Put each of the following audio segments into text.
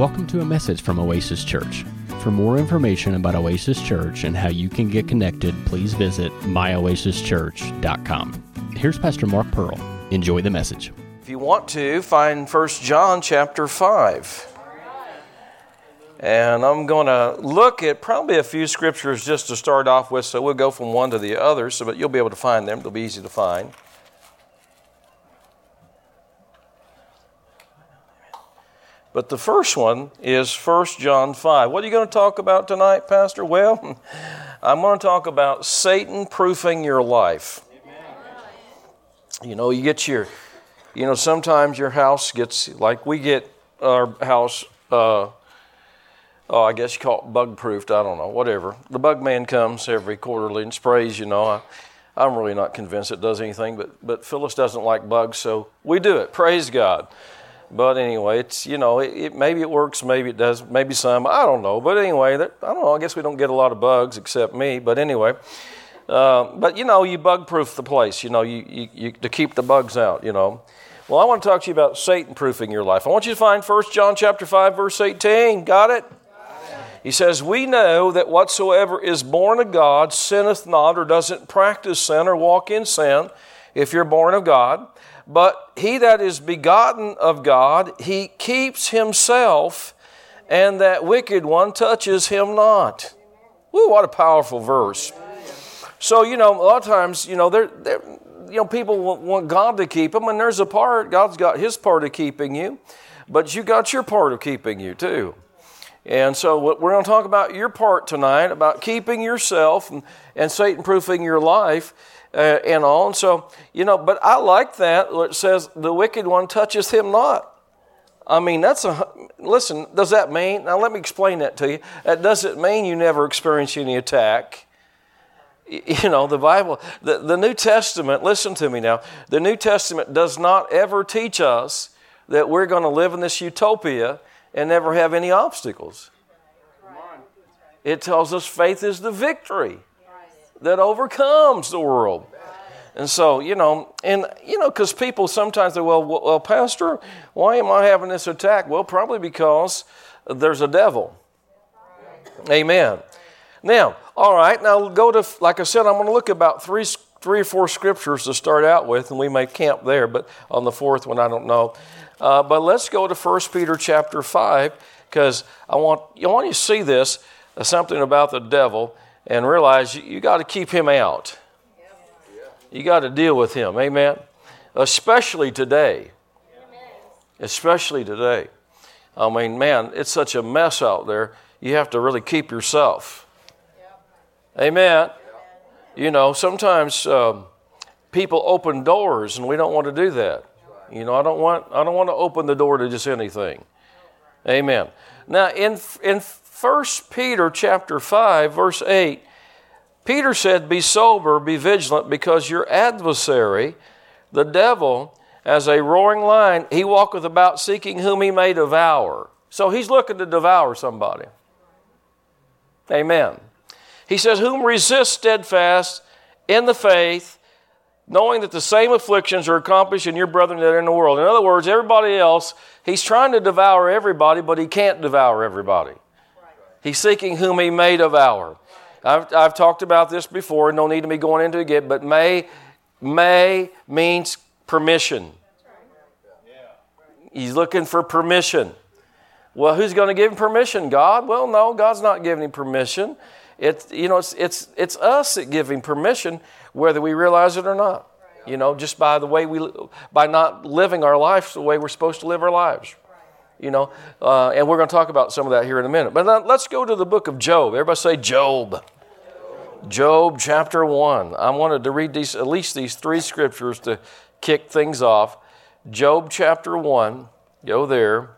Welcome to a message from Oasis Church. For more information about Oasis Church and how you can get connected, please visit myoasischurch.com. Here's Pastor Mark Pearl. Enjoy the message. If you want to, find 1 John chapter 5. And I'm going to look at probably a few scriptures just to start off with, so we'll go from one to the other, so but you'll be able to find them. They'll be easy to find. But the first one is 1 John 5. What are you going to talk about tonight, Pastor? Well, I'm going to talk about Satan proofing your life. You know, you get your, you know, sometimes your house gets, like we get our house, uh, oh, I guess you call it bug proofed, I don't know, whatever. The bug man comes every quarterly and sprays, you know. I, I'm really not convinced it does anything, but, but Phyllis doesn't like bugs, so we do it. Praise God. But anyway, it's you know, it, it, maybe it works, maybe it does, maybe some. I don't know. But anyway, I don't know. I guess we don't get a lot of bugs except me. But anyway, uh, but you know, you bug proof the place. You know, you, you, you to keep the bugs out. You know. Well, I want to talk to you about Satan proofing your life. I want you to find 1 John chapter 5 verse 18. Got it? He says, We know that whatsoever is born of God sinneth not or doesn't practice sin or walk in sin if you're born of God. But he that is begotten of God, he keeps himself, and that wicked one touches him not. Woo, what a powerful verse. So, you know, a lot of times, you know, they're, they're, you know, people want God to keep them, and there's a part, God's got his part of keeping you, but you got your part of keeping you too. And so we're going to talk about your part tonight, about keeping yourself and, and Satan proofing your life uh, and on. So, you know, but I like that. It says, the wicked one touches him not. I mean, that's a, listen, does that mean, now let me explain that to you. That doesn't mean you never experience any attack. You know, the Bible, the, the New Testament, listen to me now, the New Testament does not ever teach us that we're going to live in this utopia and never have any obstacles. It tells us faith is the victory that overcomes the world. And so, you know, and, you know, because people sometimes say, well, well, Pastor, why am I having this attack? Well, probably because there's a devil. Amen. Now, all right, now go to, like I said, I'm going to look about three, three or four scriptures to start out with, and we may camp there, but on the fourth one, I don't know. Uh, but let's go to 1 Peter chapter 5, because I want, I want you to see this, uh, something about the devil and realize you, got to keep him out. You got to deal with him. Amen. Especially today. Especially today. I mean, man, it's such a mess out there. You have to really keep yourself. Amen. You know, sometimes um, people open doors, and we don't want to do that. You know, I don't want I don't want to open the door to just anything. Amen. Now, in in 1 Peter chapter 5 verse 8 Peter said be sober be vigilant because your adversary the devil as a roaring lion he walketh about seeking whom he may devour. So he's looking to devour somebody. Amen. He says whom resist steadfast in the faith knowing that the same afflictions are accomplished in your brethren that are in the world. In other words everybody else he's trying to devour everybody but he can't devour everybody He's seeking whom he may devour. I've, I've talked about this before, no need to be going into it again, but may, may means permission. He's looking for permission. Well, who's going to give him permission? God? Well, no, God's not giving him permission. It's, you know, it's, it's, it's us that give him permission, whether we realize it or not. You know, just by the way we, by not living our lives the way we're supposed to live our lives you know, uh, and we're going to talk about some of that here in a minute. But let's go to the book of Job. Everybody say Job. Job chapter 1. I wanted to read these, at least these three scriptures to kick things off. Job chapter 1. Go there.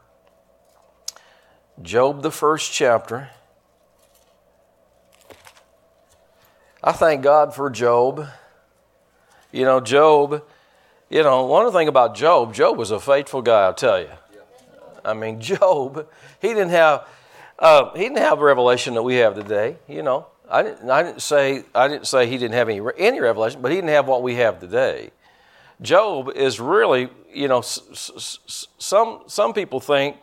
Job, the first chapter. I thank God for Job. You know, Job, you know, one thing about Job, Job was a faithful guy, I'll tell you. I mean, Job, he didn't have uh, he didn't have revelation that we have today. You know, I didn't, I didn't say I didn't say he didn't have any any revelation, but he didn't have what we have today. Job is really, you know, some some people think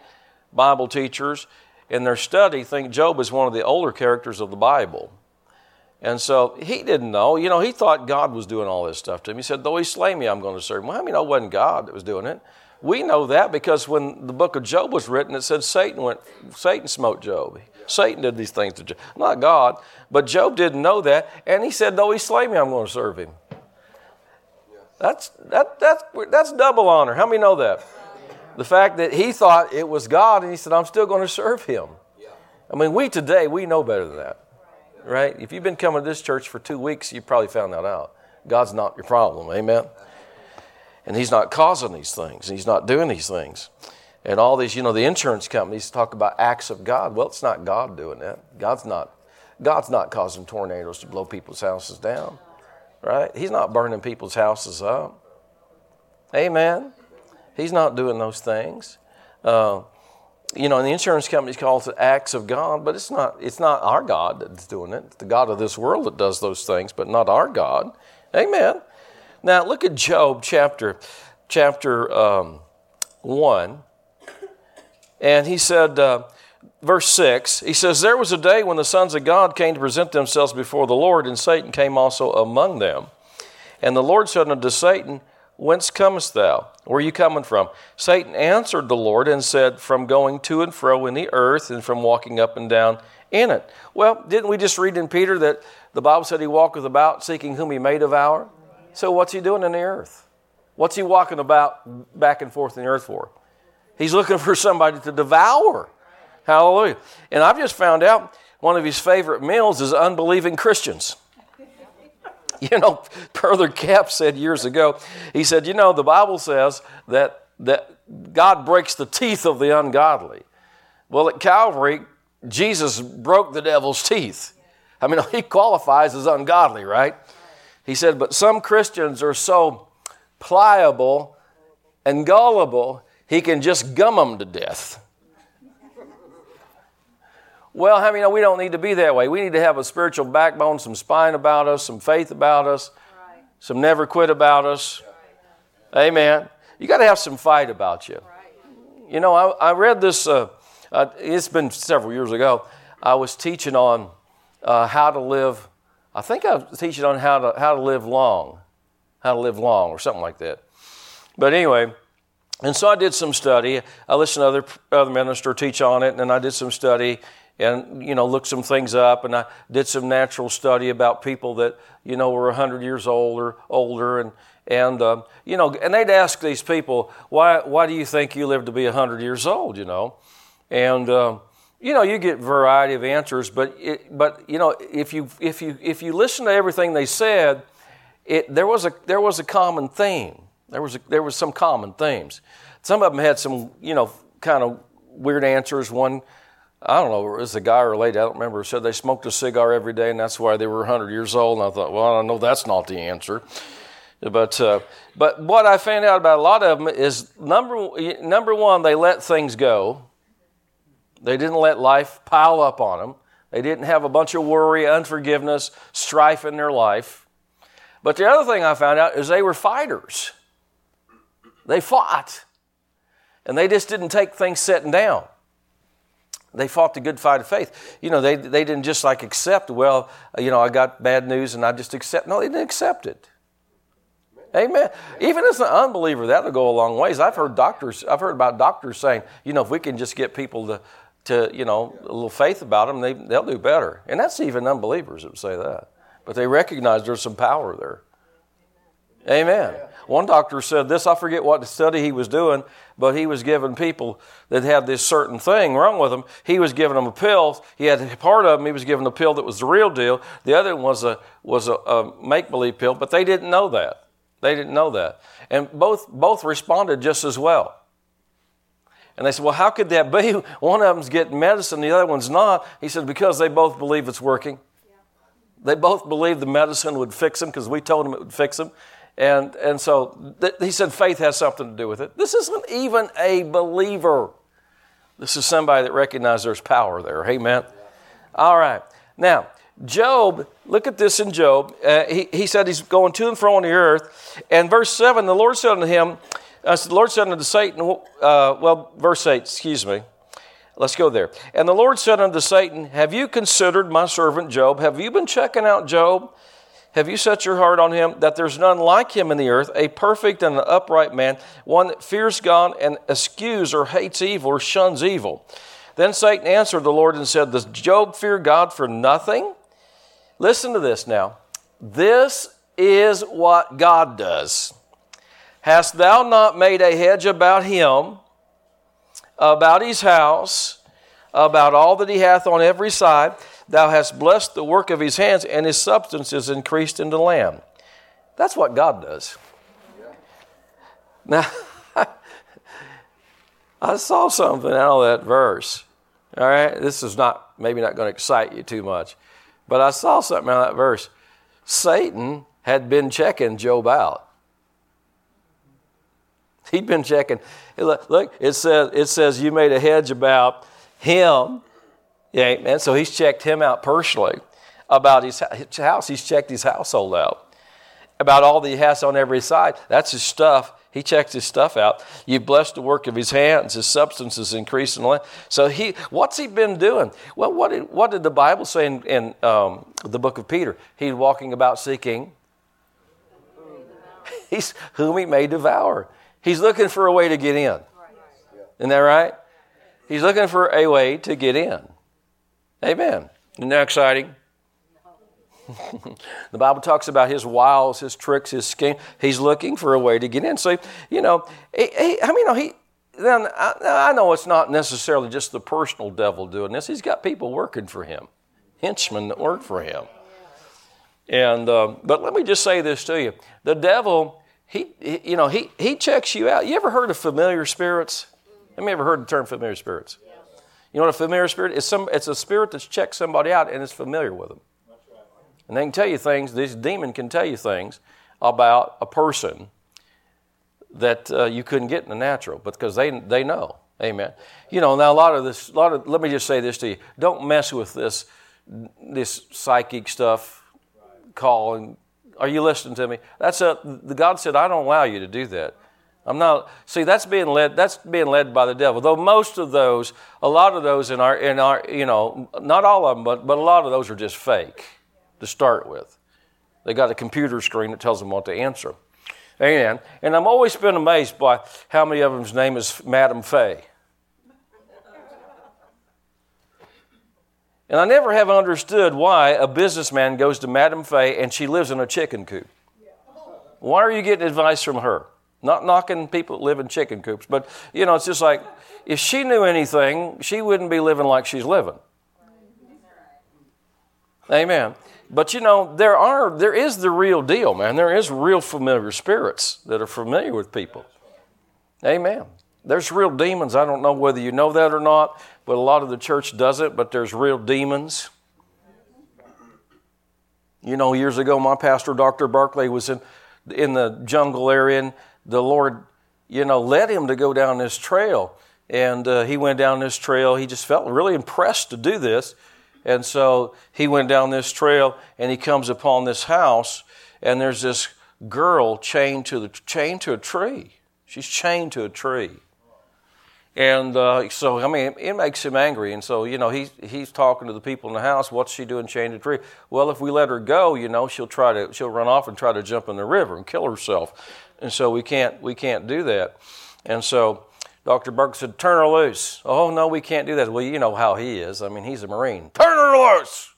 Bible teachers in their study think Job is one of the older characters of the Bible. And so he didn't know. You know, he thought God was doing all this stuff to him. He said, Though he slay me, I'm going to serve him. Well, I mean, it wasn't God that was doing it. We know that because when the book of Job was written, it said Satan went, Satan smote Job. Satan did these things to Job, not God. But Job didn't know that, and he said, "Though he slay me, I'm going to serve him." That's that that's that's double honor. How many know that? The fact that he thought it was God, and he said, "I'm still going to serve him." I mean, we today we know better than that, right? If you've been coming to this church for two weeks, you probably found that out. God's not your problem, amen. And He's not causing these things. He's not doing these things. And all these, you know, the insurance companies talk about acts of God. Well, it's not God doing that. God's not, God's not causing tornadoes to blow people's houses down, right? He's not burning people's houses up. Amen. He's not doing those things. Uh, you know, and the insurance companies call it acts of God, but it's not. It's not our God that's doing it. It's the God of this world that does those things, but not our God. Amen. Now look at Job chapter chapter um, one, and he said, uh, verse six. He says, "There was a day when the sons of God came to present themselves before the Lord, and Satan came also among them. And the Lord said unto Satan." Whence comest thou? Where are you coming from? Satan answered the Lord and said, From going to and fro in the earth and from walking up and down in it. Well, didn't we just read in Peter that the Bible said he walketh about seeking whom he may devour? So, what's he doing in the earth? What's he walking about back and forth in the earth for? He's looking for somebody to devour. Hallelujah. And I've just found out one of his favorite meals is unbelieving Christians. You know, Brother Capps said years ago, he said, You know, the Bible says that, that God breaks the teeth of the ungodly. Well, at Calvary, Jesus broke the devil's teeth. I mean, he qualifies as ungodly, right? He said, But some Christians are so pliable and gullible, he can just gum them to death. Well, I know we don't need to be that way? We need to have a spiritual backbone, some spine about us, some faith about us, right. some never quit about us. Right. Amen. You got to have some fight about you. Right. You know, I, I read this, uh, uh, it's been several years ago. I was teaching on uh, how to live I think I was teaching on how to, how to live long, how to live long, or something like that. But anyway, and so I did some study. I listened to other, other minister teach on it, and I did some study and, you know, looked some things up, and I did some natural study about people that, you know, were 100 years old or older, and, and uh, you know, and they'd ask these people, why, why do you think you live to be 100 years old, you know? And, uh, you know, you get variety of answers, but it, but you know, if you if you if you listen to everything they said, it there was a there was a common theme. There was a, there was some common themes. Some of them had some you know kind of weird answers. One, I don't know, it was a guy or a lady I don't remember said they smoked a cigar every day and that's why they were 100 years old. And I thought, well, I know that's not the answer. But uh, but what I found out about a lot of them is number number one, they let things go they didn't let life pile up on them. They didn't have a bunch of worry, unforgiveness, strife in their life. But the other thing I found out is they were fighters. They fought. And they just didn't take things sitting down. They fought the good fight of faith. You know, they, they didn't just like accept, well, uh, you know, I got bad news and I just accept. No, they didn't accept it. Amen. Even as an unbeliever, that'll go a long ways. I've heard doctors, I've heard about doctors saying, you know, if we can just get people to to, you know, a little faith about them, they, they'll do better. And that's even unbelievers that would say that. But they recognize there's some power there. Amen. One doctor said this, I forget what study he was doing, but he was giving people that had this certain thing wrong with them, he was giving them a pill. He had part of them, he was giving a pill that was the real deal. The other one was a, was a, a make believe pill, but they didn't know that. They didn't know that. And both, both responded just as well. And they said, Well, how could that be? One of them's getting medicine, the other one's not. He said, Because they both believe it's working. They both believe the medicine would fix them because we told them it would fix them. And, and so th- he said faith has something to do with it. This isn't even a believer. This is somebody that recognizes there's power there. Amen. All right. Now, Job, look at this in Job. Uh, he, he said he's going to and fro on the earth. And verse 7 the Lord said unto him, uh, the Lord said unto Satan, uh, well, verse 8, excuse me. Let's go there. And the Lord said unto Satan, Have you considered my servant Job? Have you been checking out Job? Have you set your heart on him that there's none like him in the earth, a perfect and an upright man, one that fears God and eschews or hates evil or shuns evil? Then Satan answered the Lord and said, Does Job fear God for nothing? Listen to this now. This is what God does. Hast thou not made a hedge about him, about his house, about all that he hath on every side? Thou hast blessed the work of his hands, and his substance is increased in the land. That's what God does. Now, I saw something out of that verse. All right, this is not maybe not going to excite you too much, but I saw something out of that verse. Satan had been checking Job out. He'd been checking. Look, it says it says you made a hedge about him yeah, amen. So he's checked him out personally about his house. He's checked his household out. About all that he has on every side. That's his stuff. He checks his stuff out. You've blessed the work of his hands. His substance is increasing. So he, what's he been doing? Well, what did, what did the Bible say in, in um, the book of Peter? He's walking about seeking. He's whom he may devour. He's looking for a way to get in. Isn't that right? He's looking for a way to get in. Amen. Isn't that exciting? the Bible talks about his wiles, his tricks, his scheme. He's looking for a way to get in. So, you know, he, he, I mean, you know, he, then I, I, know it's not necessarily just the personal devil doing this. He's got people working for him, henchmen that work for him. And uh, but let me just say this to you: the devil, he, you know, he he checks you out. You ever heard of familiar spirits? Have you ever heard the term familiar spirits? You know what a familiar spirit is? Some, it's a spirit that's checked somebody out and is familiar with them. And they can tell you things, this demon can tell you things about a person that uh, you couldn't get in the natural because they, they know. Amen. You know, now a lot of this, a lot of, let me just say this to you. Don't mess with this, this psychic stuff, calling. Are you listening to me? That's a, the God said, I don't allow you to do that. I'm not see that's being led that's being led by the devil. Though most of those, a lot of those in our in our you know, not all of them, but but a lot of those are just fake to start with. They got a computer screen that tells them what to answer. Amen. And I'm always been amazed by how many of them's name is Madam Fay. And I never have understood why a businessman goes to Madam Fay and she lives in a chicken coop. Why are you getting advice from her? Not knocking people that live in chicken coops, but you know, it's just like if she knew anything, she wouldn't be living like she's living. Amen. But you know, there are there is the real deal, man. There is real familiar spirits that are familiar with people. Amen. There's real demons. I don't know whether you know that or not, but a lot of the church doesn't, but there's real demons. You know, years ago, my pastor, Dr. Barclay, was in, in the jungle area, and the Lord, you know, led him to go down this trail. And uh, he went down this trail. He just felt really impressed to do this. And so he went down this trail and he comes upon this house, and there's this girl chained to, the, chained to a tree. She's chained to a tree. And uh, so, I mean, it makes him angry. And so, you know, he's, he's talking to the people in the house. What's she doing chained to a tree? Well, if we let her go, you know, she'll try to, she'll run off and try to jump in the river and kill herself. And so we can't, we can't do that. And so Dr. Burke said, Turn her loose. Oh, no, we can't do that. Well, you know how he is. I mean, he's a Marine. Turn her loose.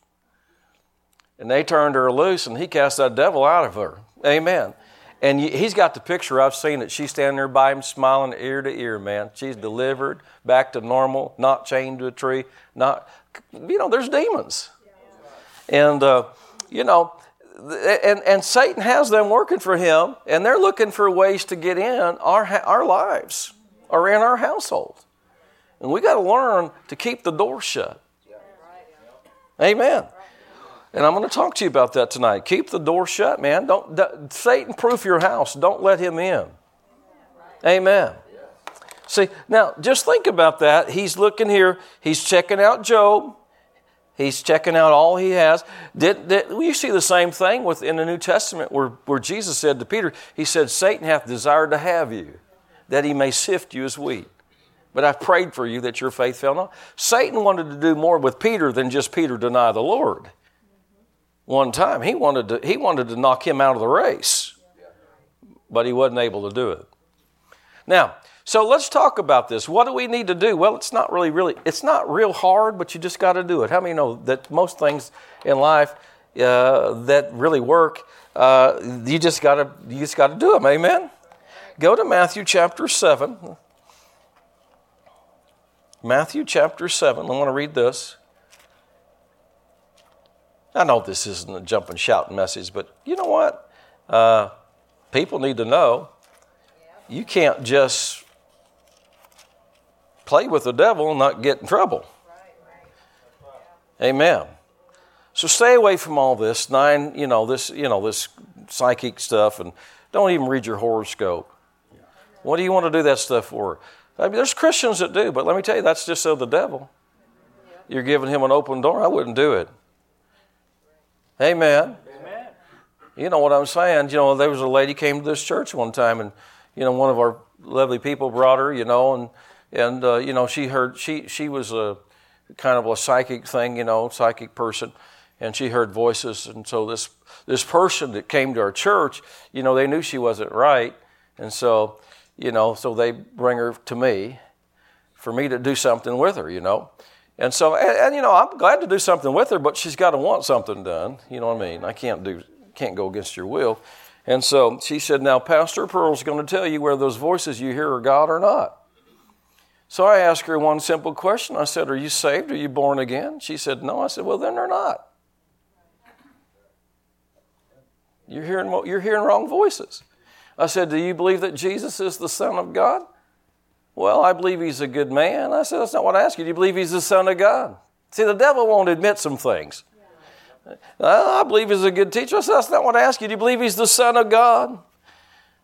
And they turned her loose, and he cast that devil out of her. Amen. And he's got the picture. I've seen it. She's standing there by him, smiling ear to ear, man. She's delivered, back to normal, not chained to a tree. Not, you know, there's demons. And, uh, you know, and, and Satan has them working for him, and they're looking for ways to get in our, our lives or in our household. And we got to learn to keep the door shut. Amen. And I'm going to talk to you about that tonight. Keep the door shut, man. Don't, Satan proof your house. Don't let him in. Amen. See, now just think about that. He's looking here, he's checking out Job. He's checking out all he has. Did, did, you see the same thing within the New Testament where, where Jesus said to Peter, He said, Satan hath desired to have you, that he may sift you as wheat. but I've prayed for you that your faith fail not. Satan wanted to do more with Peter than just Peter deny the Lord. One time, he wanted to, he wanted to knock him out of the race, but he wasn't able to do it. Now, so let's talk about this. What do we need to do? Well, it's not really, really, it's not real hard, but you just got to do it. How many know that most things in life uh, that really work, uh, you just got to, you just got to do them. Amen. Go to Matthew chapter seven. Matthew chapter seven. I want to read this. I know this isn't a jump and shout message, but you know what? Uh, people need to know you can't just play with the devil and not get in trouble. Amen. So stay away from all this nine, you know, this, you know, this psychic stuff, and don't even read your horoscope. What do you want to do that stuff for? I mean, there's Christians that do, but let me tell you, that's just of the devil. You're giving him an open door. I wouldn't do it. Amen. Amen. You know what I'm saying? You know, there was a lady came to this church one time, and you know, one of our lovely people brought her. You know, and and uh, you know, she heard she she was a kind of a psychic thing. You know, psychic person, and she heard voices, and so this this person that came to our church, you know, they knew she wasn't right, and so you know, so they bring her to me for me to do something with her. You know. And so, and, and, you know, I'm glad to do something with her, but she's got to want something done. You know what I mean? I can't do, can't go against your will. And so she said, Now, Pastor Pearl's going to tell you whether those voices you hear are God or not. So I asked her one simple question. I said, Are you saved? Are you born again? She said, No. I said, Well, then they're not. You're hearing, you're hearing wrong voices. I said, Do you believe that Jesus is the Son of God? Well, I believe he's a good man. I said, That's not what I asked you. Do you believe he's the Son of God? See, the devil won't admit some things. I believe he's a good teacher. I said, That's not what I asked you. Do you believe he's the Son of God?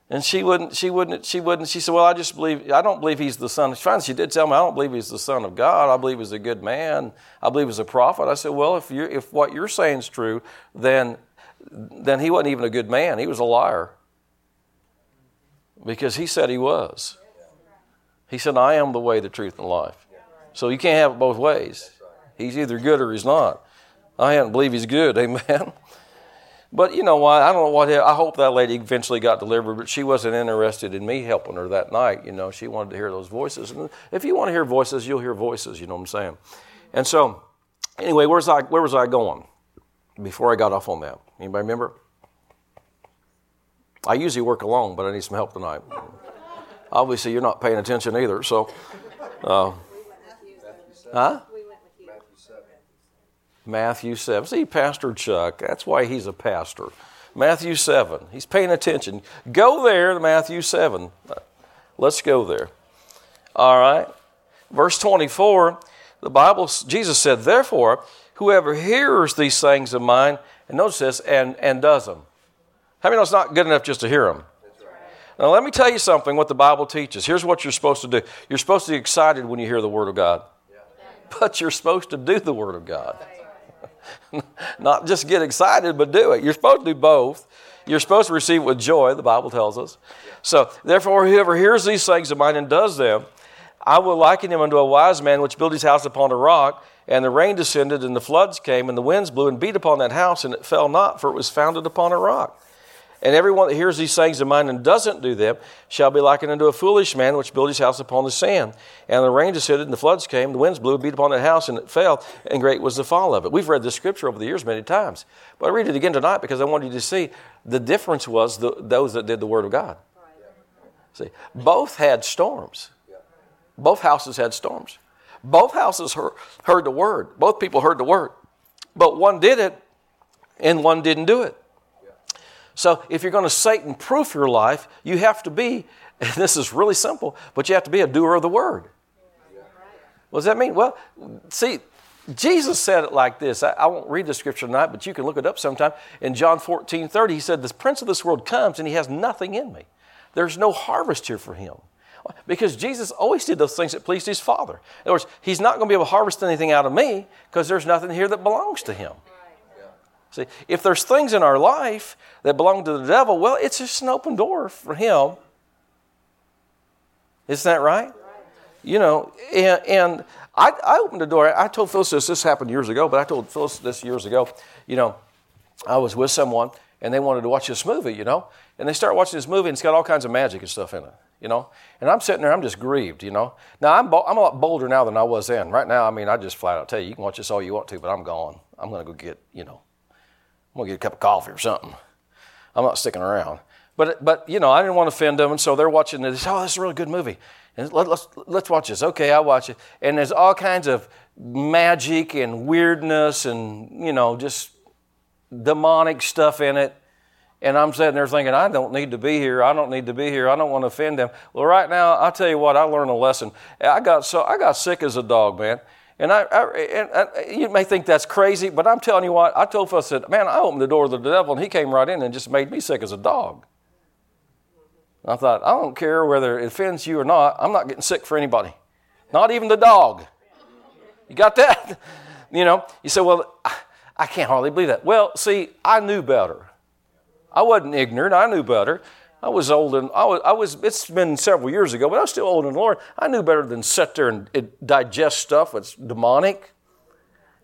And she wouldn't, she wouldn't, she wouldn't. She said, Well, I just believe, I don't believe he's the Son. She finally, she did tell me, I don't believe he's the Son of God. I believe he's a good man. I believe he's a prophet. I said, Well, if, you if what you're saying is true, then, then he wasn't even a good man. He was a liar. Because he said he was. He said, I am the way, the truth, and life. So you can't have it both ways. He's either good or he's not. I happen to believe he's good, amen. But you know what? I don't know what. I hope that lady eventually got delivered, but she wasn't interested in me helping her that night. You know, she wanted to hear those voices. And if you want to hear voices, you'll hear voices. You know what I'm saying? And so, anyway, where's I? Where was I going before I got off on that? Anybody remember? I usually work alone, but I need some help tonight. Obviously, you're not paying attention either. So, uh, huh? Matthew 7. See, Pastor Chuck, that's why he's a pastor. Matthew 7. He's paying attention. Go there to Matthew 7. Let's go there. All right. Verse 24, the Bible, Jesus said, Therefore, whoever hears these sayings of mine, and notice this, and, and does them. How many know it's not good enough just to hear them? Now, let me tell you something what the Bible teaches. Here's what you're supposed to do you're supposed to be excited when you hear the Word of God, but you're supposed to do the Word of God. Not just get excited, but do it. You're supposed to do both. You're supposed to receive it with joy, the Bible tells us. So, therefore, whoever hears these things of mine and does them, I will liken him unto a wise man which built his house upon a rock, and the rain descended, and the floods came, and the winds blew and beat upon that house, and it fell not, for it was founded upon a rock. And everyone that hears these sayings of mine and doesn't do them shall be likened unto a foolish man which built his house upon the sand. And the rain descended, and the floods came, the winds blew, and beat upon that house, and it fell, and great was the fall of it. We've read this scripture over the years many times. But I read it again tonight because I wanted you to see the difference was the, those that did the Word of God. See, both had storms. Both houses had storms. Both houses heard, heard the Word. Both people heard the Word. But one did it, and one didn't do it. So if you're going to Satan proof your life, you have to be, and this is really simple, but you have to be a doer of the word. What does that mean? Well, see, Jesus said it like this. I, I, won't read the scripture tonight, but you can look it up sometime. In John 14 30, he said, The prince of this world comes and he has nothing in me. There's no harvest here for him. Because Jesus always did those things that pleased his Father. In other words, he's not going to be able to harvest anything out of me because there's nothing here that belongs to him. See, if there's things in our life that belong to the devil, well, it's just an open door for him. Isn't that right? You know, and, and I, I opened the door. I told Phyllis this. This happened years ago, but I told Phyllis this years ago. You know, I was with someone and they wanted to watch this movie, you know, and they start watching this movie and it's got all kinds of magic and stuff in it, you know. And I'm sitting there, I'm just grieved, you know. Now I'm I'm a lot bolder now than I was then. Right now, I mean, I just flat out tell you, you can watch this all you want to, but I'm gone. I'm gonna go get, you know, I'm gonna get a cup of coffee or something. I'm not sticking around. But but you know, I didn't want to offend them, and so they're watching this. Oh, this is a really good movie. And let, let's let's watch this. Okay, I'll watch it. And there's all kinds of magic and weirdness and you know just demonic stuff in it. And I'm sitting there thinking, I don't need to be here. I don't need to be here. I don't want to offend them. Well, right now, I'll tell you what, I learned a lesson. I got so I got sick as a dog, man. And I, I and I, you may think that's crazy, but I'm telling you what, I told us that, man, I opened the door to the devil and he came right in and just made me sick as a dog. I thought, I don't care whether it offends you or not, I'm not getting sick for anybody, not even the dog. You got that? You know, you say, well, I can't hardly believe that. Well, see, I knew better. I wasn't ignorant, I knew better. I was old and I was, I was, it's been several years ago, but I was still old in the Lord. I knew better than sit there and digest stuff that's demonic.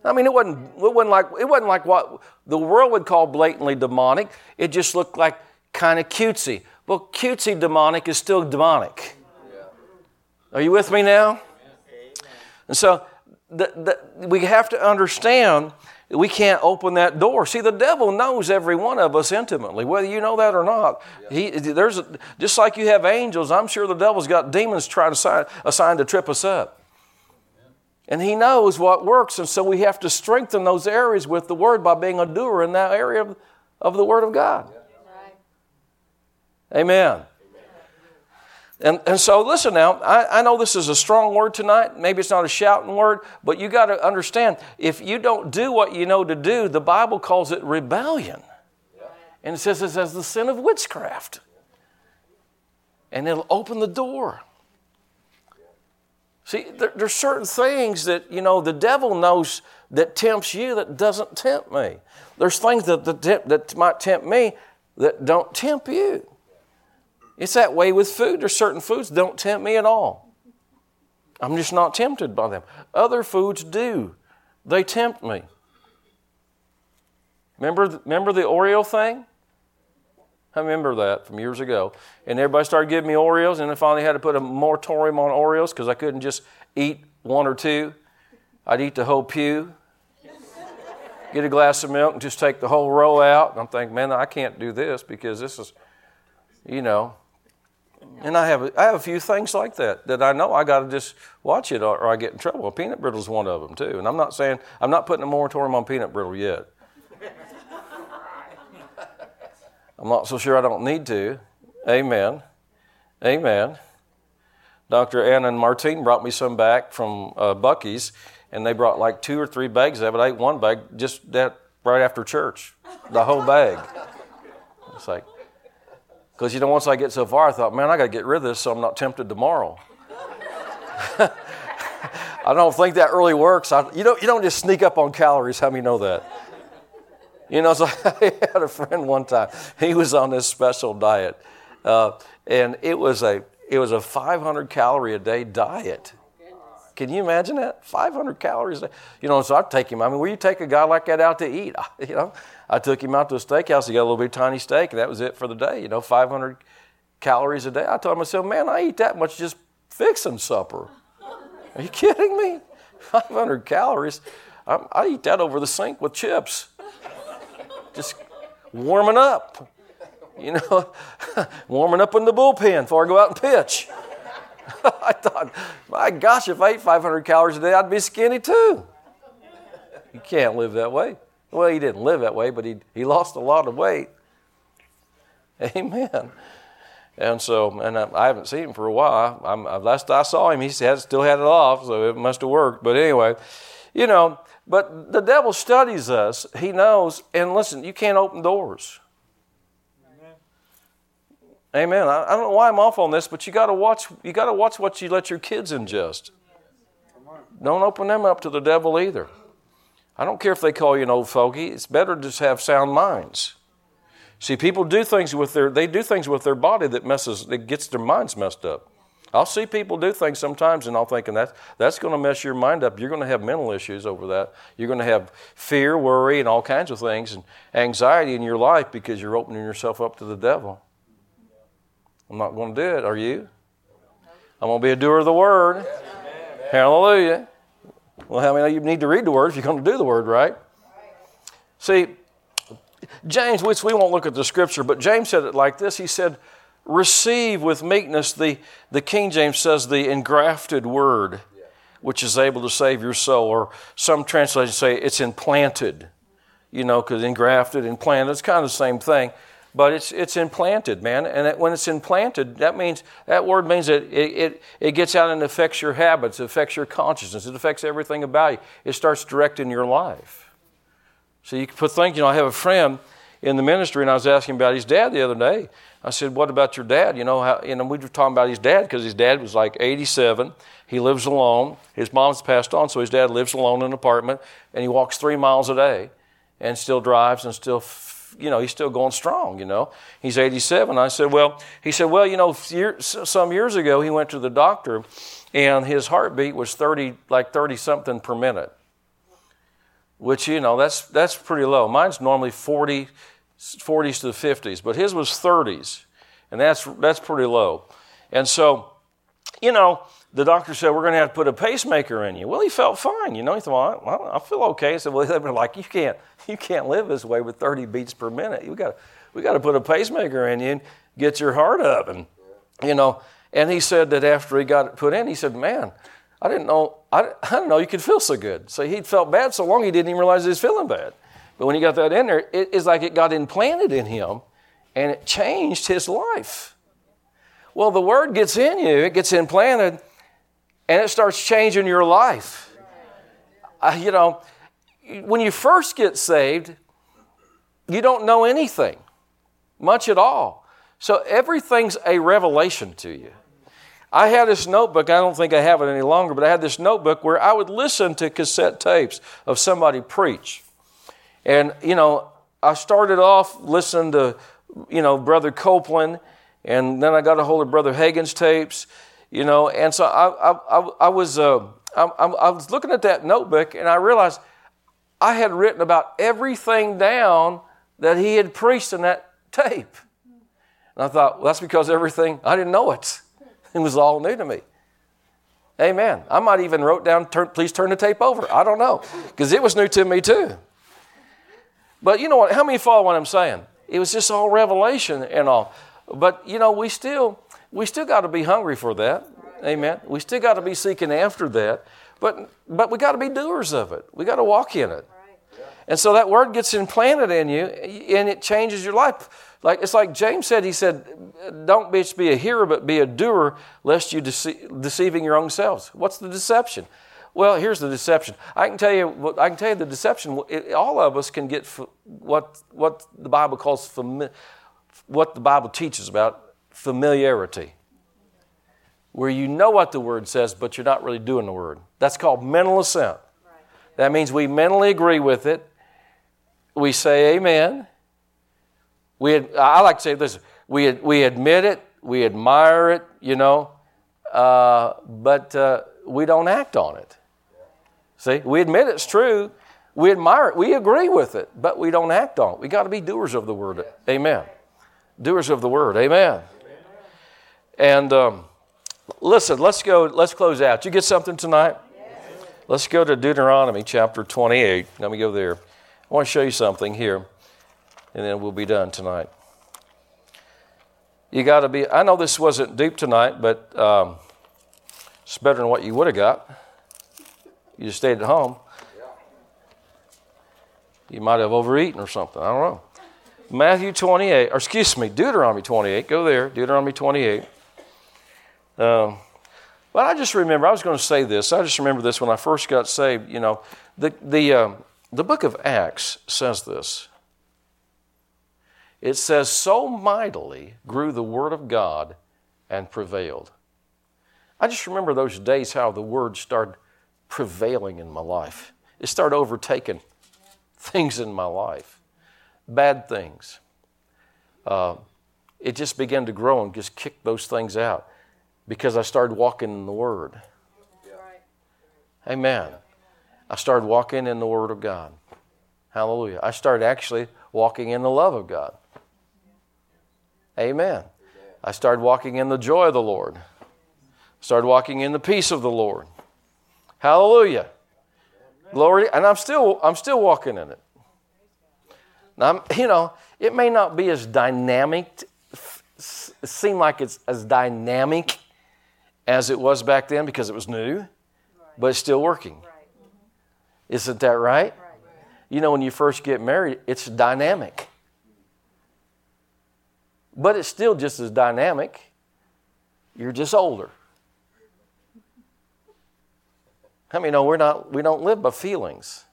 I mean, it wasn't, it wasn't like, it wasn't like what the world would call blatantly demonic. It just looked like kind of cutesy. Well, cutesy demonic is still demonic. Are you with me now? And so the, the, we have to understand we can't open that door. See, the devil knows every one of us intimately, whether you know that or not. He, there's a, just like you have angels, I'm sure the devil's got demons trying to assign, assign to trip us up. And he knows what works, and so we have to strengthen those areas with the word by being a doer in that area of, of the word of God. Amen. And, and so, listen now, I, I know this is a strong word tonight. Maybe it's not a shouting word, but you got to understand if you don't do what you know to do, the Bible calls it rebellion. And it says it's as the sin of witchcraft. And it'll open the door. See, there, there's certain things that, you know, the devil knows that tempts you that doesn't tempt me. There's things that, that, that might tempt me that don't tempt you. It's that way with food. There's certain foods don't tempt me at all. I'm just not tempted by them. Other foods do. They tempt me. Remember, remember the Oreo thing? I remember that from years ago. And everybody started giving me Oreos, and I finally had to put a moratorium on Oreos because I couldn't just eat one or two. I'd eat the whole pew, get a glass of milk, and just take the whole row out. And I'm thinking, man, I can't do this because this is, you know, and I have, a, I have a few things like that that I know I got to just watch it or, or I get in trouble. Peanut brittle is one of them too. And I'm not saying, I'm not putting a moratorium on peanut brittle yet. I'm not so sure I don't need to. Amen. Amen. Dr. Anna and Martine brought me some back from uh, Buc-ee's, and they brought like two or three bags of it. I ate one bag just that right after church, the whole bag. It's like, because, you know, once I get so far, I thought, man, I got to get rid of this so I'm not tempted tomorrow. I don't think that really works. I, you, don't, you don't just sneak up on calories. How many know that? You know, so I had a friend one time. He was on this special diet, uh, and it was a it was a 500 calorie a day diet. Can you imagine that? 500 calories. A day. You know, so I'd take him. I mean, will you take a guy like that out to eat? You know, I took him out to a steakhouse. He got a little bit tiny steak, and that was it for the day. You know, 500 calories a day. I told myself, man, I eat that much just fixing supper. Are you kidding me? 500 calories. I, I eat that over the sink with chips. Just warming up. You know, warming up in the bullpen before I go out and pitch. I thought, my gosh, if I ate 500 calories a day, I'd be skinny too. You can't live that way. Well, he didn't live that way, but he, he lost a lot of weight. Amen. And so, and I, haven't seen him for a while. I'm, last I saw him, he had, still had it off, so it must have worked. But anyway, you know, but the devil studies us. He knows. And listen, you can't open doors. Amen. I don't know why I'm off on this, but you got to watch. You got to watch what you let your kids ingest. Don't open them up to the devil either. I don't care if they call you an old fogey. It's better to just have sound minds. See, people do things with their they do things with their body that messes that gets their minds messed up. I'll see people do things sometimes, and I'll thinking that that's going to mess your mind up. You're going to have mental issues over that. You're going to have fear, worry, and all kinds of things, and anxiety in your life because you're opening yourself up to the devil. I'm not going to do it. Are you? I'm going to be a doer of the word. Hallelujah. Well, how many of you need to read the word if you're going to do the word, right? See, James, which we won't look at the scripture, but James said it like this. He said, receive with meekness the, the King James says the engrafted word, which is able to save your soul. Or some translations say it's implanted, you know, because engrafted and planted, it's kind of the same thing. But it's, it's implanted, man. And it, when it's implanted, that means, that word means that it, it, it gets out and affects your habits, it affects your consciousness, it affects everything about you. It starts directing your life. So you could put think, you know, I have a friend in the ministry, and I was asking about his dad the other day. I said, "What about your dad?" You know, how, you know, we were talking about his dad because his dad was like 87. He lives alone. His mom's passed on, so his dad lives alone in an apartment, and he walks three miles a day, and still drives, and still, you know, he's still going strong. You know, he's 87. I said, "Well," he said, "Well, you know, years, some years ago, he went to the doctor, and his heartbeat was 30, like 30 something per minute." Which you know that's that's pretty low. Mine's normally 40, 40s to the 50s, but his was 30s, and that's, that's pretty low. And so, you know, the doctor said, We're going to have to put a pacemaker in you. Well, he felt fine. You know, he thought, Well, I feel okay. I said, Well, they were like, You can't, you can't live this way with 30 beats per minute. We got we got to put a pacemaker in you and get your heart up. And, you know, and he said that after he got it put in, he said, Man, I didn't know, I, I didn't know you could feel so good. So he felt bad so long he didn't even realize he was feeling bad. But when he got that in there, it's like it got implanted in him and it changed his life. Well, the word gets in you, it gets implanted, and it starts changing your life. Uh, you know, when you first get saved, you don't know anything, much at all. So everything's a revelation to you. I had this notebook, I don't think I have it any longer, but I had this notebook where I would listen to cassette tapes of somebody preach. And, you know, I started off listening to, you know, Brother Copeland, and then I got a hold of Brother Hagin's tapes, you know, and so I, I, I, I was, uh, I, I was looking at that notebook and I realized I had written about everything down that he had preached in that tape. And I thought, well, that's because everything, I didn't know it. It was all new to me. Amen. I might even wrote down, turn, please turn the tape over. I don't know, because it was new to me too. But you know what? How many follow what I'm saying? It was just all revelation and all. But you know, we still we still got to be hungry for that. Amen. We still got to be seeking after that. But but we got to be doers of it. We got to walk in it. And so that word gets implanted in you and it changes your life. Like it's like James said, he said, Don't be, be a hearer, but be a doer, lest you dece- deceiving your own selves. What's the deception? Well, here's the deception. I can tell you. I can tell you the deception. It, all of us can get what what the Bible calls fami- what the Bible teaches about familiarity, where you know what the word says, but you're not really doing the word. That's called mental assent. That means we mentally agree with it. We say Amen. We, I like to say this: we we admit it, we admire it, you know, uh, but uh, we don't act on it. See, we admit it's true. We admire it. We agree with it, but we don't act on it. We got to be doers of the word. Amen. Doers of the word. Amen. And um, listen, let's go. Let's close out. You get something tonight? Let's go to Deuteronomy chapter 28. Let me go there. I want to show you something here, and then we'll be done tonight. You got to be. I know this wasn't deep tonight, but um, it's better than what you would have got. You just stayed at home. You might have overeaten or something. I don't know. Matthew 28, or excuse me, Deuteronomy 28. Go there, Deuteronomy 28. Um, but I just remember, I was going to say this. I just remember this when I first got saved. You know, the, the, um, the book of Acts says this. It says, So mightily grew the word of God and prevailed. I just remember those days how the word started prevailing in my life. It started overtaking things in my life, bad things. Uh, it just began to grow and just kick those things out. Because I started walking in the Word. Amen. I started walking in the Word of God. Hallelujah. I started actually walking in the love of God. Amen. I started walking in the joy of the Lord. Started walking in the peace of the Lord. Hallelujah. Glory. And I'm still I'm still walking in it. Now, you know, it may not be as dynamic, seem like it's as dynamic as it was back then because it was new, but it's still working. Mm-hmm. Isn't that right? You know, when you first get married, it's dynamic. But it's still just as dynamic. You're just older. How many know we're not we don't live by feelings?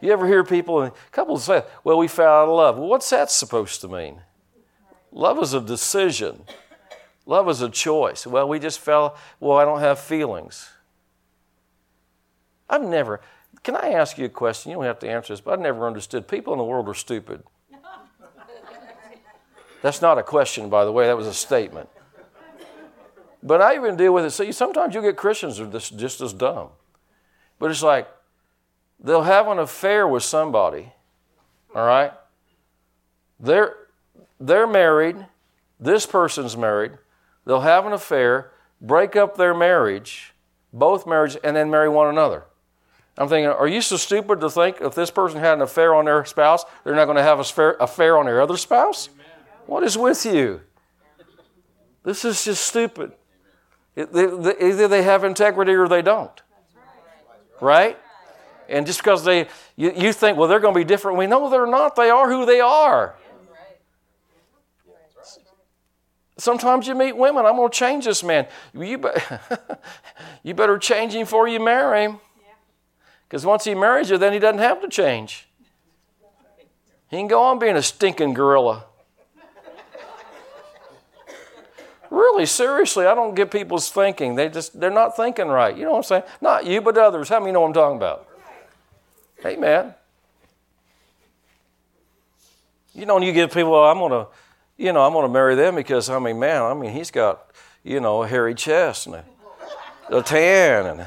You ever hear people and couples say, Well, we fell out of love. Well, what's that supposed to mean? Love is a decision. Love is a choice. Well, we just fell, well, I don't have feelings. I've never, can I ask you a question? You don't have to answer this, but I've never understood. People in the world are stupid. That's not a question, by the way, that was a statement. But I even deal with it. See, sometimes you get Christians are just, just as dumb. But it's like they'll have an affair with somebody, all right? They're, they're married, this person's married, they'll have an affair, break up their marriage, both marriages, and then marry one another. I'm thinking, are you so stupid to think if this person had an affair on their spouse, they're not going to have an affair on their other spouse? What is with you? This is just stupid. Either they have integrity or they don't. Right? And just because they, you, you think, well, they're going to be different. We know they're not. They are who they are. Sometimes you meet women, I'm going to change this man. You, be, you better change him before you marry him. Because once he marries you, then he doesn't have to change. He can go on being a stinking gorilla. Really, seriously, I don't get people's thinking. They just they're not thinking right. You know what I'm saying? Not you, but others. How many know what I'm talking about? Hey man. You know, when you give people, well, I'm gonna, you know, I'm gonna marry them because I mean, man, I mean, he's got, you know, a hairy chest and a, a tan and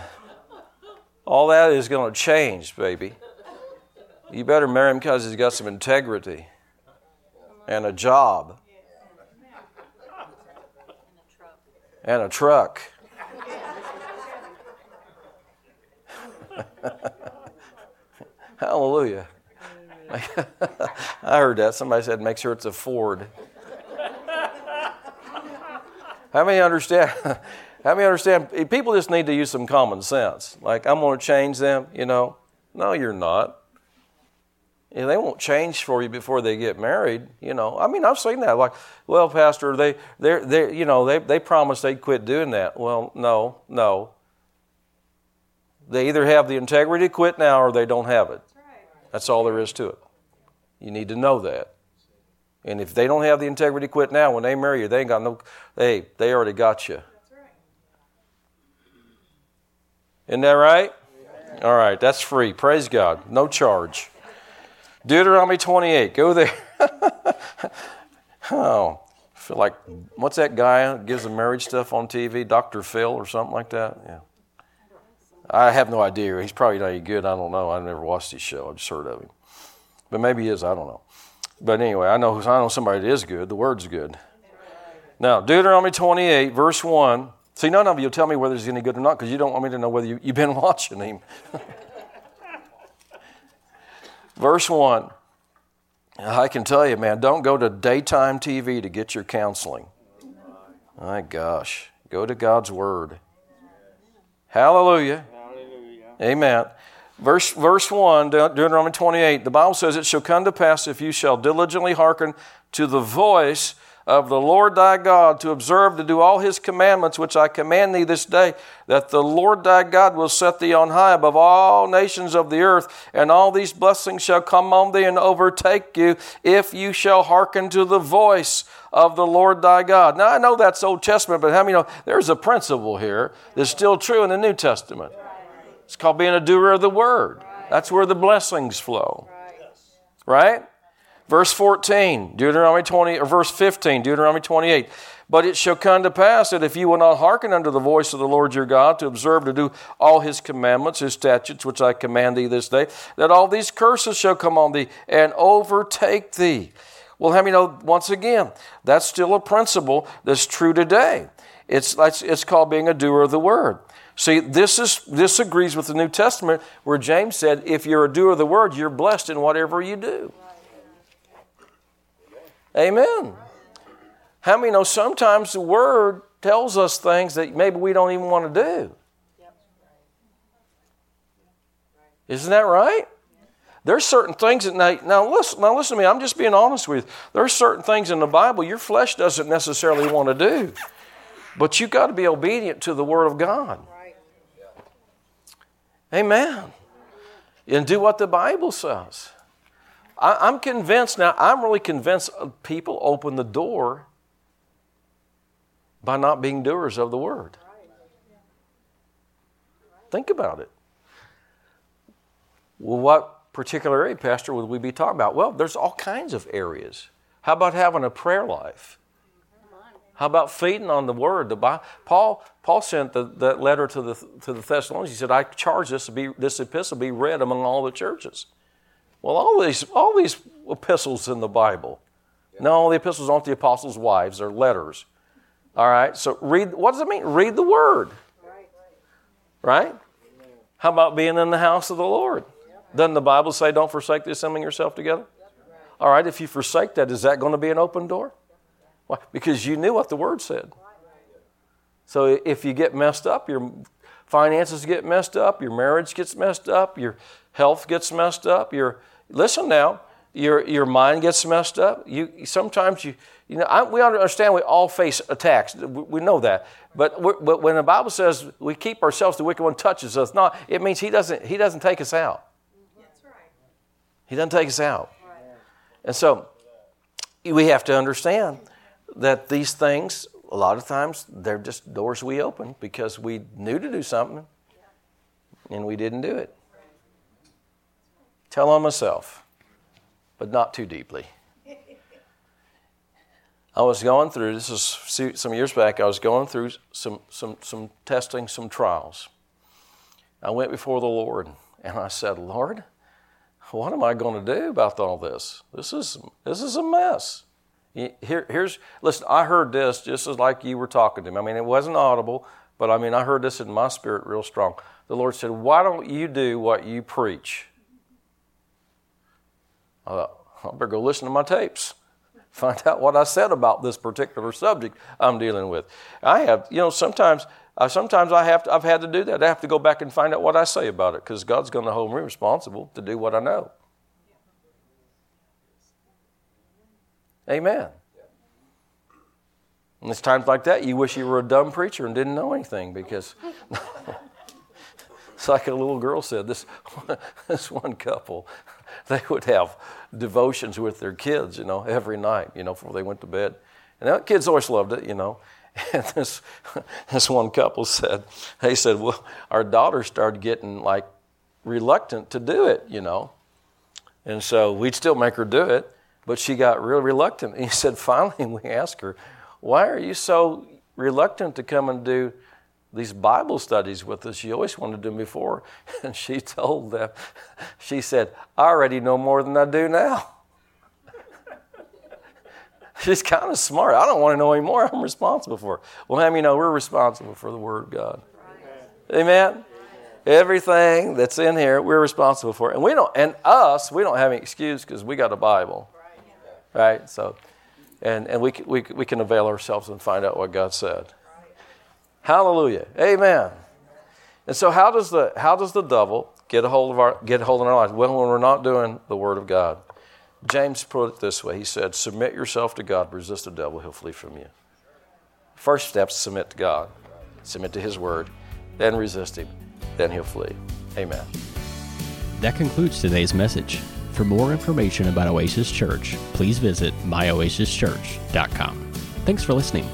all that is gonna change, baby. You better marry him because he's got some integrity and a job and a truck. Hallelujah. I heard that. Somebody said, make sure it's a Ford. How many understand? How many understand? Eh, people just need to use some common sense. Like, I'm going to change them, you know. No, you're not. And they won't change for you before they get married, you know. I mean, I've seen that. Like, well, Pastor, they, they, they, you know, they, they promised they'd quit doing that. Well, no, no. They either have the integrity to quit now or they don't have it. That's all there is to it. You need to know that. And if they don't have the integrity quit now, when they marry you, they ain't got no. Hey, they already got you. Isn't that right? All right, that's free. Praise God. No charge. Deuteronomy 28. Go there. oh, I feel like, what's that guy gives the marriage stuff on TV? Dr. Phil or something like that? Yeah. I have no idea. He's probably not good. I don't know. I've never watched his show. I just heard of him. But maybe he is. I don't know. But anyway, I know, I know somebody that is good. The word's good. Now, Deuteronomy 28, verse 1. See, none of you will tell me whether he's any good or not because you don't want me to know whether you, you've been watching him. Verse 1. I can tell you, man, don't go to daytime TV to get your counseling. My gosh. Go to God's Word. Hallelujah. Hallelujah. Amen. Verse, verse 1, Deuteronomy 28, the Bible says, It shall come to pass if you shall diligently hearken to the voice of the Lord thy God to observe to do all his commandments which I command thee this day, that the Lord thy God will set thee on high above all nations of the earth, and all these blessings shall come on thee and overtake you if you shall hearken to the voice of the Lord thy God. Now I know that's Old Testament, but how many know there's a principle here that's still true in the New Testament? It's called being a doer of the word. That's where the blessings flow. Right? Verse 14, Deuteronomy 20, or verse 15, Deuteronomy 28. But it shall come to pass that if you will not hearken unto the voice of the Lord your God to observe to do all his commandments, his statutes, which I command thee this day, that all these curses shall come on thee and overtake thee. Well, how many know, once again, that's still a principle that's true today. It's, it's called being a doer of the word. See, this, is, this agrees with the New Testament where James said, if you're a doer of the word, you're blessed in whatever you do. Amen. How many know sometimes the Word tells us things that maybe we don't even want to do? Isn't that right? There's certain things that now, now listen now listen to me. I'm just being honest with you. There's certain things in the Bible your flesh doesn't necessarily want to do, but you have got to be obedient to the Word of God. Amen. And do what the Bible says. I, am convinced now. I'm really convinced people open the door by not being doers of the word. Think about it. Well, what particular area, Pastor, would we be talking about? Well, there's all kinds of areas. How about having a prayer life? How about feeding on the word? The Bible, Paul, Paul sent the, that letter to the, to the Thessalonians. He said, I charge this, to be, this epistle be read among all the churches. Well, all these, all these epistles in the Bible. No, the epistles aren't the apostles' wives, they're letters. All right, so read, what does it mean? Read the word. Right? How about being in the house of the Lord? Doesn't the Bible say don't forsake the assembling yourself together? All right, if you forsake that, is that going to be an open door? Why? Because you knew what the word said. So if you get messed up, your finances get messed up, your marriage gets messed up, your health gets messed up, your listen now, your your mind gets messed up. You sometimes you you know, I, we understand we all face attacks. We know that. But, but when the Bible says we keep ourselves, the wicked one touches us not, it means he doesn't, he doesn't take us out. That's right. He doesn't take us out. And so we have to understand that these things, a lot of times, they're just doors we open because we knew to do something and we didn't do it. Tell on myself, but not too deeply. I was going through, this is some years back, I was going through some, some, some testing, some trials. I went before the Lord and I said, Lord, what am I going to do about all this? This is, this is a mess. Here, here's, listen, I heard this just as like you were talking to me. I mean, it wasn't audible, but I mean, I heard this in my spirit real strong. The Lord said, Why don't you do what you preach? I thought, I better go listen to my tapes find out what I said about this particular subject I'm dealing with. I have, you know, sometimes, uh, sometimes I have to, I've had to do that. I have to go back and find out what I say about it because God's going to hold me responsible to do what I know. Amen. And it's times like that you wish you were a dumb preacher and didn't know anything because it's like a little girl said. This this one couple, they would have devotions with their kids, you know, every night, you know, before they went to bed. And the kids always loved it, you know. And this, this one couple said, they said, well, our daughter started getting like reluctant to do it, you know. And so we'd still make her do it, but she got real reluctant. And he said, finally, we asked her, why are you so reluctant to come and do these Bible studies with us. She always wanted to do them before. And she told them, she said, I already know more than I do now. She's kind of smart. I don't want to know anymore. I'm responsible for it. Well, how many know we're responsible for the Word of God? Amen? Amen? Everything that's in here, we're responsible for. It. And we don't, and us, we don't have any excuse because we got a Bible. Right? So, and, and we, we, we can avail ourselves and find out what God said. Hallelujah. Amen. And so how does the how does the devil get a hold of our get a hold of our lives? Well, when we're not doing the word of God. James put it this way. He said, Submit yourself to God, resist the devil, he'll flee from you. First step submit to God. Submit to his word, then resist him, then he'll flee. Amen. That concludes today's message. For more information about Oasis Church, please visit myoasischurch.com. Thanks for listening.